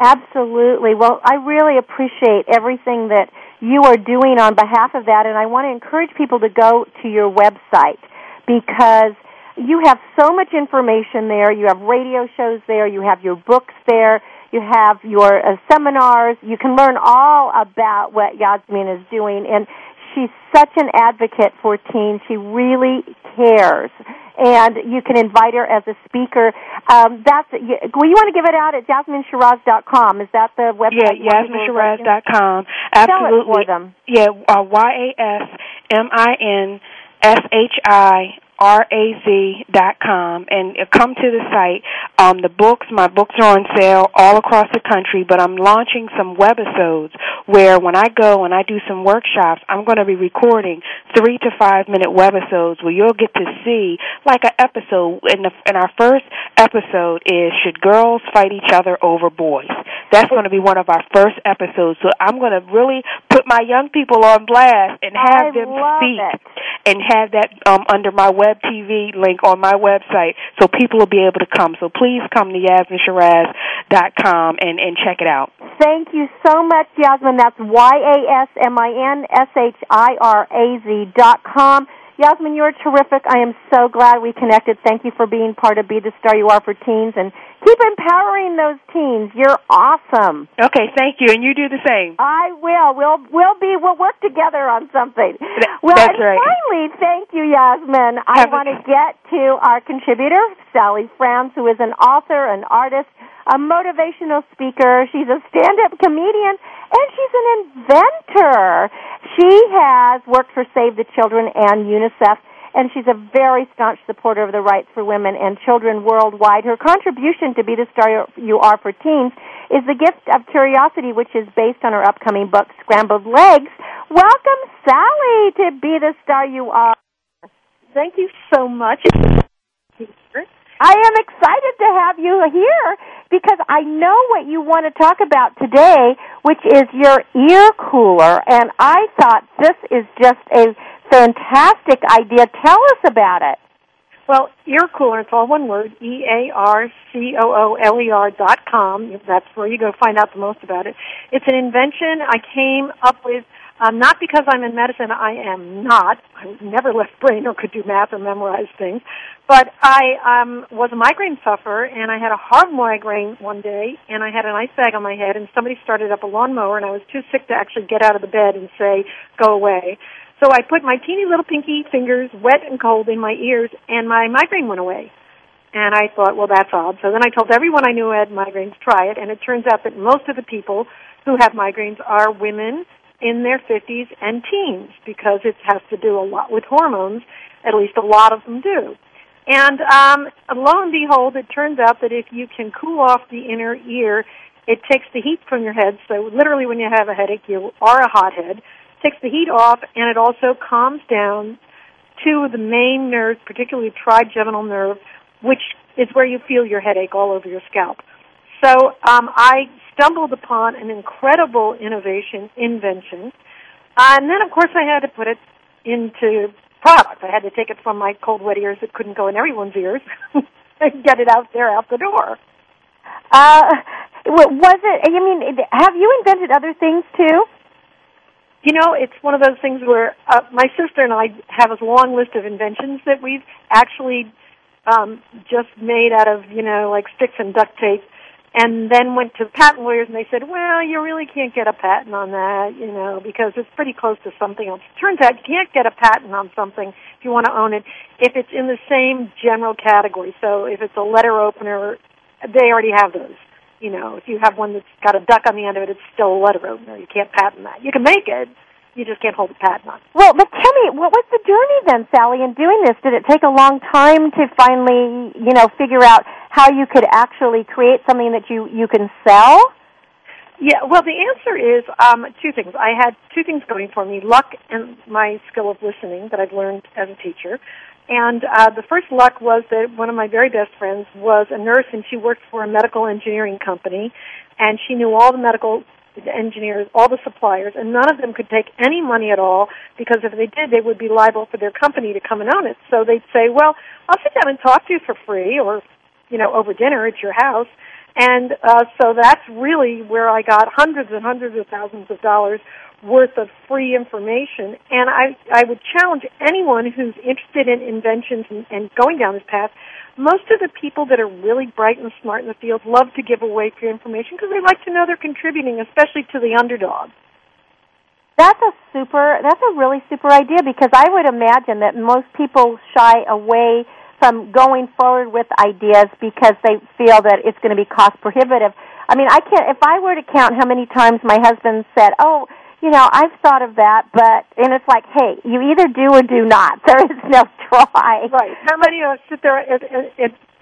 C: Absolutely. Well, I really appreciate everything that you are doing on behalf of that, and I want to encourage people to go to your website because you have so much information there. You have radio shows there, you have your books there, you have your uh, seminars. You can learn all about what Yasmin is doing, and she's such an advocate for teens. She really cares and you can invite her as a speaker. Um, that's you, well, you want to give it out at yasminshiraz.com. Is that the website?
G: Yeah, yasminshiraz.com.
C: Spell it for
G: Absolutely.
C: them.
G: Yeah, uh, Y A S M I N S H I R A Z dot com and come to the site. Um, the books, my books are on sale all across the country, but I'm launching some webisodes where when I go and I do some workshops, I'm going to be recording three to five minute webisodes where you'll get to see like an episode. In the in our first episode is should girls fight each other over boys? That's going to be one of our first episodes. So I'm going to really put my young people on blast and have
C: I
G: them speak
C: it.
G: and have that um, under my web TV link on my website so people will be able to come. So please come to yasminshiraz.com and, and check it out.
C: Thank you so much, Yasmin. That's Y A S M I N S H I R A Z dot com. Yasmin, you're terrific. I am so glad we connected. Thank you for being part of Be the Star You Are for Teens and keep empowering those teens. You're awesome.
G: Okay, thank you, and you do the same.
C: I will. We'll we'll be we'll work together on something. Well,
G: that's
C: and
G: right.
C: finally, thank you, Yasmin. I
G: Have a-
C: want to get to our contributor, Sally Franz, who is an author, an artist, a motivational speaker. She's a stand-up comedian, and she's an inventor. She has worked for Save the Children and UNICEF, and she's a very staunch supporter of the rights for women and children worldwide. Her contribution to Be the Star You Are for Teens is the gift of curiosity, which is based on her upcoming book, Scrambled Legs. Welcome, Sally, to Be the Star You Are.
H: Thank you so much.
C: I am excited to have you here because I know what you want to talk about today, which is your ear cooler. And I thought this is just a fantastic idea. Tell us about it.
H: Well, ear cooler, it's all one word, E A R C O O L E R dot com. That's where you go find out the most about it. It's an invention I came up with um, not because I'm in medicine, I am not. I never left brain or could do math or memorize things. But I um, was a migraine sufferer, and I had a hard migraine one day, and I had an ice bag on my head, and somebody started up a lawnmower, and I was too sick to actually get out of the bed and say, go away. So I put my teeny little pinky fingers, wet and cold, in my ears, and my migraine went away. And I thought, well, that's odd. So then I told everyone I knew had migraines, try it, and it turns out that most of the people who have migraines are women in their 50s and teens because it has to do a lot with hormones. At least a lot of them do. And um, lo and behold, it turns out that if you can cool off the inner ear, it takes the heat from your head. So literally, when you have a headache, you are a hothead. Takes the heat off, and it also calms down two of the main nerves, particularly trigeminal nerve, which is where you feel your headache all over your scalp. So um, I stumbled upon an incredible innovation, invention. Uh, and then, of course, I had to put it into product. I had to take it from my cold, wet ears that couldn't go in everyone's ears and get it out there, out the door.
C: Uh, was it, I mean, have you invented other things too?
H: You know, it's one of those things where uh, my sister and I have a long list of inventions that we've actually um, just made out of, you know, like sticks and duct tape and then went to patent lawyers and they said, well, you really can't get a patent on that, you know, because it's pretty close to something else. Turns out you can't get a patent on something if you want to own it if it's in the same general category. So if it's a letter opener, they already have those. You know, if you have one that's got a duck on the end of it, it's still a letter opener. You can't patent that. You can make it, you just can't hold a patent on.
C: Well, but tell me, what was the journey then, Sally, in doing this? Did it take a long time to finally, you know, figure out how you could actually create something that you you can sell?
H: Yeah, well, the answer is um, two things. I had two things going for me: luck and my skill of listening that I've learned as a teacher. And uh, the first luck was that one of my very best friends was a nurse, and she worked for a medical engineering company, and she knew all the medical engineers, all the suppliers, and none of them could take any money at all because if they did, they would be liable for their company to come and own it. So they'd say, "Well, I'll sit down and talk to you for free, or you know, over dinner at your house." And uh, so that's really where I got hundreds and hundreds of thousands of dollars worth of free information. And I, I would challenge anyone who's interested in inventions and, and going down this path. Most of the people that are really bright and smart in the field love to give away free information because they like to know they're contributing, especially to the underdog.
C: That's a super. That's a really super idea because I would imagine that most people shy away from going forward with ideas because they feel that it's going to be cost prohibitive. I mean, I can't. If I were to count how many times my husband said, "Oh, you know, I've thought of that, but and it's like, hey, you either do or do not. There is no try.
H: Right. How many of us sit there at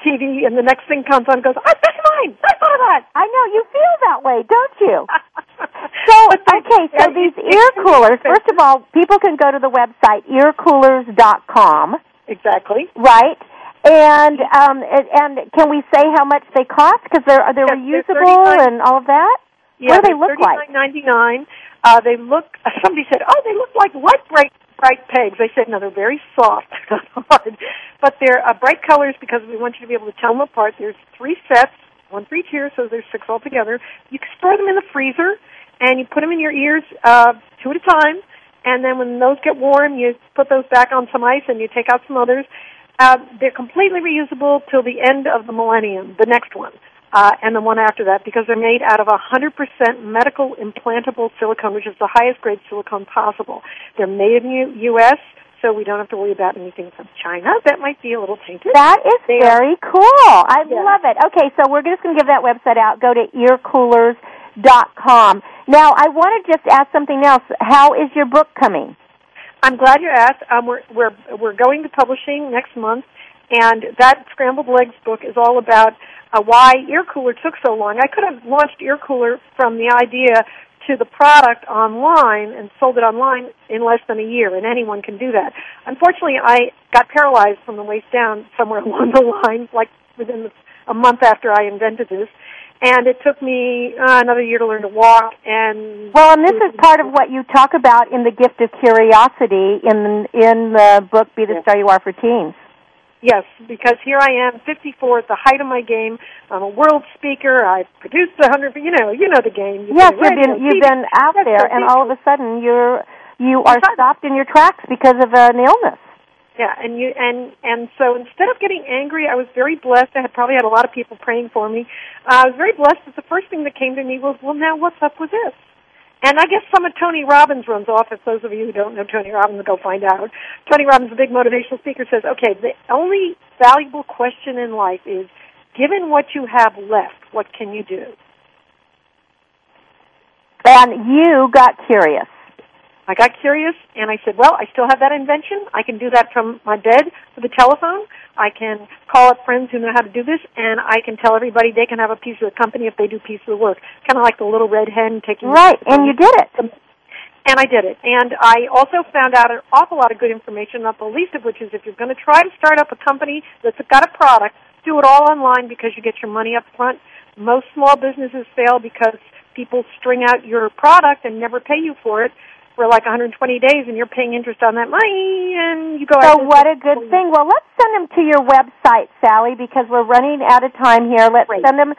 H: TV and the next thing comes on and goes, I that's mine. I thought of that.
C: I know you feel that way, don't you? so okay, so these ear coolers. First of all, people can go to the website earcoolers.com.
H: Exactly.
C: Right. And um and and can we say how much they cost because they're they're
H: yes,
C: reusable
H: they're
C: and all of that?
H: Yeah,
C: what do they look like?
H: Ninety nine. Uh, they look. Uh, somebody said, "Oh, they look like light bright bright pegs." I said, "No, they're very soft, hard, but they're uh, bright colors because we want you to be able to tell them apart." There's three sets, one for each ear, so there's six altogether. You can store them in the freezer, and you put them in your ears uh, two at a time. And then when those get warm, you put those back on some ice, and you take out some others. Uh, they're completely reusable till the end of the millennium, the next one uh, and the one after that because they're made out of 100% medical implantable silicone, which is the highest grade silicone possible. They're made in the U.S., so we don't have to worry about anything from China. That might be a little tainted.
C: That is
H: They
C: very cool. I
H: Yeah.
C: love it. Okay, so we're just going to give that website out. Go to earcoolers.com. Now, I want to just ask something else. How is your book coming?
H: I'm glad you asked. Um, we're we're we're going to publishing next month, and that scrambled legs book is all about uh, why ear cooler took so long. I could have launched ear cooler from the idea to the product online and sold it online in less than a year, and anyone can do that. Unfortunately, I got paralyzed from the waist down somewhere along the line, like within a month after I invented this. And it took me uh, another year to learn to walk. And
C: well, and this is part of what you talk about in the gift of curiosity in in the book "Be the Star You Are" for teens.
H: Yes, because here I am, 54 at the height of my game. I'm a world speaker. I've produced a hundred. You know, you know the game.
C: You've yes, been you've been you've been out there, and all of a sudden you're you are stopped in your tracks because of an illness.
H: Yeah, and you and and so instead of getting angry, I was very blessed. I had probably had a lot of people praying for me. Uh, I was very blessed that the first thing that came to me was, well, now what's up with this? And I guess some of Tony Robbins runs off. If those of you who don't know Tony Robbins, go find out. Tony Robbins, a big motivational speaker, says, okay, the only valuable question in life is, given what you have left, what can you do?
C: And you got curious.
H: I got curious and I said, well, I still have that invention. I can do that from my bed with a telephone. I can call up friends who know how to do this and I can tell everybody they can have a piece of the company if they do piece of the work. Kind of like the little red hen taking
C: Right, and you did it.
H: Um, and I did it. And I also found out an awful lot of good information, not the least of which is if you're going to try to start up a company that's got a product, do it all online because you get your money up front. Most small businesses fail because people string out your product and never pay you for it for like 120 days and you're paying interest on that money and you go
C: So what a good thing. Well, let's send them to your website, Sally, because we're running out of time here. Let's Great. send them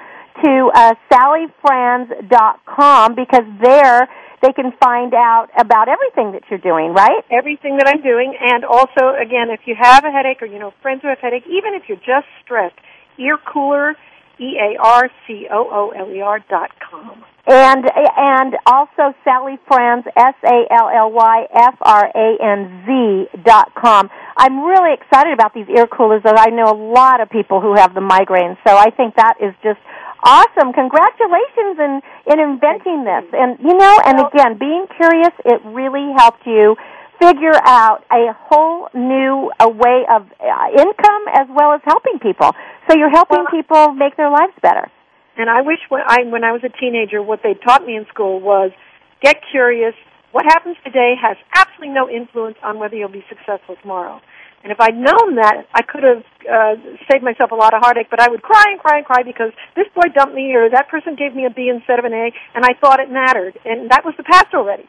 C: to uh, sallyfranz.com because there they can find out about everything that you're doing, right?
H: Everything that I'm doing. And also, again, if you have a headache or you know friends who have headache, even if you're just stressed, ear cooler, E-A-R-C-O-O-L-E-R dot com.
C: And and also Sally Franz S A L L Y F R A N Z dot com. I'm really excited about these ear coolers as I know a lot of people who have the migraines. So I think that is just awesome. Congratulations in in inventing this. And you know, and again, being curious, it really helped you figure out a whole new a way of uh, income as well as helping people. So you're helping well, people make their lives better.
H: And I wish when I when I was a teenager, what they taught me in school was get curious. What happens today has absolutely no influence on whether you'll be successful tomorrow. And if I'd known that, I could have uh, saved myself a lot of heartache. But I would cry and cry and cry because this boy dumped me, or that person gave me a B instead of an A, and I thought it mattered. And that was the past already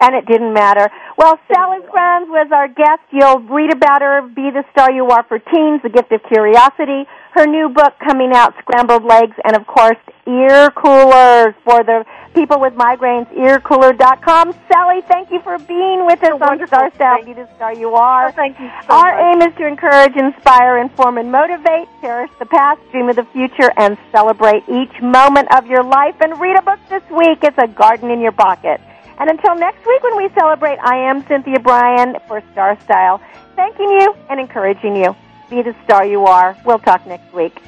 C: and it didn't matter. Well, Sally Franz was our guest. You'll read about her, Be the Star You Are for Teens, The Gift of Curiosity, her new book coming out, Scrambled Legs, and of course, ear coolers for the people with migraines, earcooler.com. Sally, thank you for being with us on Star Style, Be the Star You Are.
H: Oh, thank you so
C: Our
H: much.
C: aim is to encourage, inspire, inform, and motivate, cherish the past, dream of the future, and celebrate each moment of your life. And read a book this week. It's a garden in your pocket. And until next week when we celebrate, I am Cynthia Brian for Star Style, thanking you and encouraging you. Be the star you are. We'll talk next week.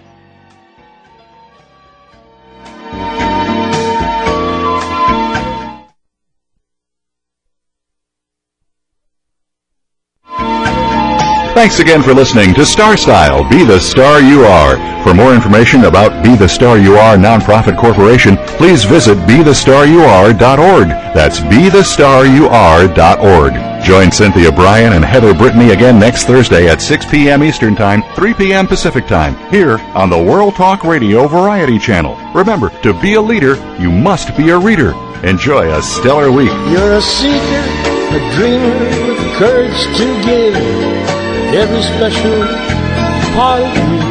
A: Thanks again for listening to Star Style Be the Star You Are. For more information about Be the Star You Are Nonprofit Corporation, please visit BeTheStarYouAre.org. That's BeTheStarYouAre.org. Join Cynthia Brian and Heather Brittany again next Thursday at 6 p.m. Eastern Time, 3 p.m. Pacific Time, here on the World Talk Radio Variety Channel. Remember, to be a leader, you must be a reader. Enjoy a stellar week.
B: You're a seeker, a dreamer with courage to give every special part